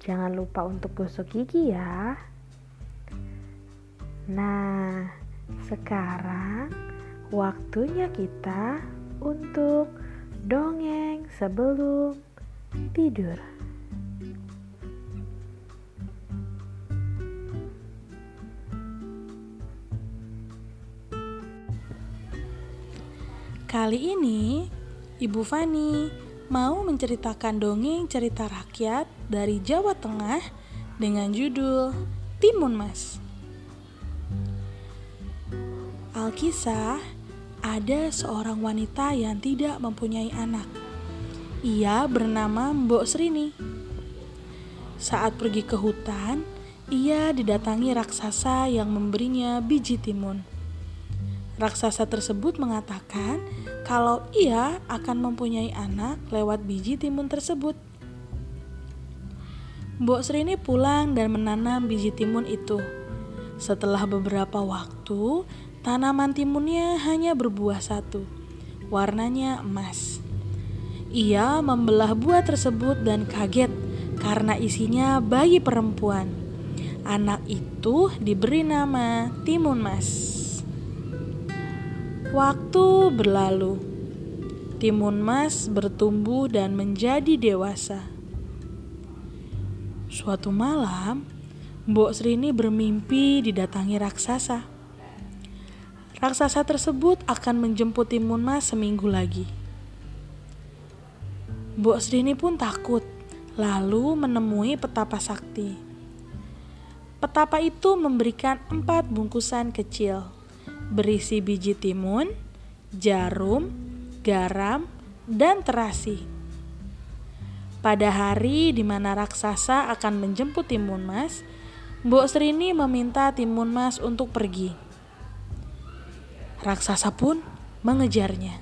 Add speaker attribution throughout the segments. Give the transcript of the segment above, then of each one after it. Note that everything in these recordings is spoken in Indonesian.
Speaker 1: Jangan lupa untuk gosok gigi ya. Nah, sekarang waktunya kita untuk dongeng sebelum tidur.
Speaker 2: Kali ini, Ibu Fani mau menceritakan dongeng cerita rakyat dari Jawa Tengah dengan judul Timun Mas. Alkisah, ada seorang wanita yang tidak mempunyai anak. Ia bernama Mbok Srini. Saat pergi ke hutan, ia didatangi raksasa yang memberinya biji timun. Raksasa tersebut mengatakan kalau ia akan mempunyai anak lewat biji timun tersebut. Mbok Srini pulang dan menanam biji timun itu. Setelah beberapa waktu, tanaman timunnya hanya berbuah satu. Warnanya emas. Ia membelah buah tersebut dan kaget karena isinya bayi perempuan. Anak itu diberi nama Timun Mas. Waktu berlalu, timun mas bertumbuh dan menjadi dewasa. Suatu malam, Mbok Srini bermimpi didatangi raksasa. Raksasa tersebut akan menjemput timun mas seminggu lagi. Mbok Srini pun takut, lalu menemui petapa sakti. Petapa itu memberikan empat bungkusan kecil berisi biji timun, jarum, garam, dan terasi. Pada hari di mana raksasa akan menjemput Timun Mas, Mbok Srini meminta Timun Mas untuk pergi. Raksasa pun mengejarnya.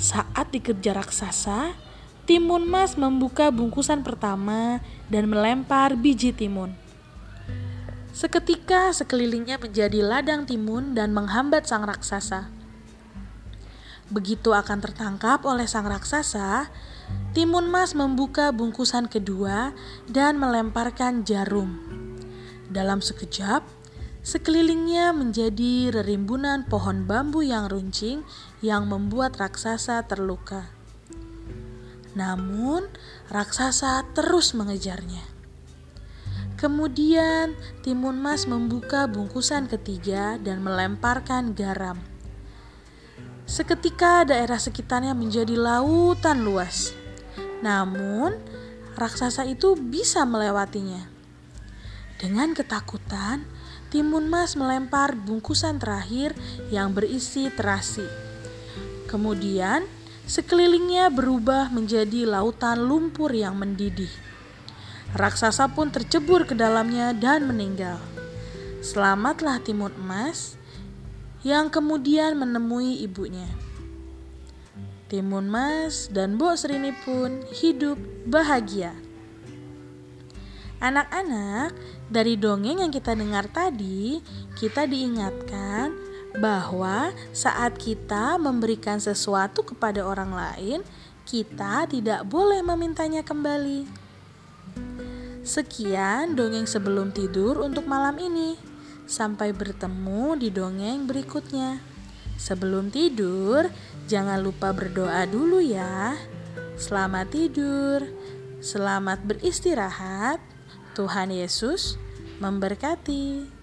Speaker 2: Saat dikejar raksasa, Timun Mas membuka bungkusan pertama dan melempar biji timun. Seketika sekelilingnya menjadi ladang timun dan menghambat sang raksasa. Begitu akan tertangkap oleh sang raksasa, Timun Mas membuka bungkusan kedua dan melemparkan jarum. Dalam sekejap, sekelilingnya menjadi rerimbunan pohon bambu yang runcing yang membuat raksasa terluka. Namun, raksasa terus mengejarnya. Kemudian Timun Mas membuka bungkusan ketiga dan melemparkan garam. Seketika daerah sekitarnya menjadi lautan luas. Namun, raksasa itu bisa melewatinya. Dengan ketakutan, Timun Mas melempar bungkusan terakhir yang berisi terasi. Kemudian, sekelilingnya berubah menjadi lautan lumpur yang mendidih. Raksasa pun tercebur ke dalamnya dan meninggal. Selamatlah timun emas yang kemudian menemui ibunya. Timun Mas dan Mbok Serini pun hidup bahagia. Anak-anak, dari dongeng yang kita dengar tadi, kita diingatkan bahwa saat kita memberikan sesuatu kepada orang lain, kita tidak boleh memintanya kembali. Sekian dongeng sebelum tidur untuk malam ini. Sampai bertemu di dongeng berikutnya. Sebelum tidur, jangan lupa berdoa dulu ya. Selamat tidur, selamat beristirahat. Tuhan Yesus memberkati.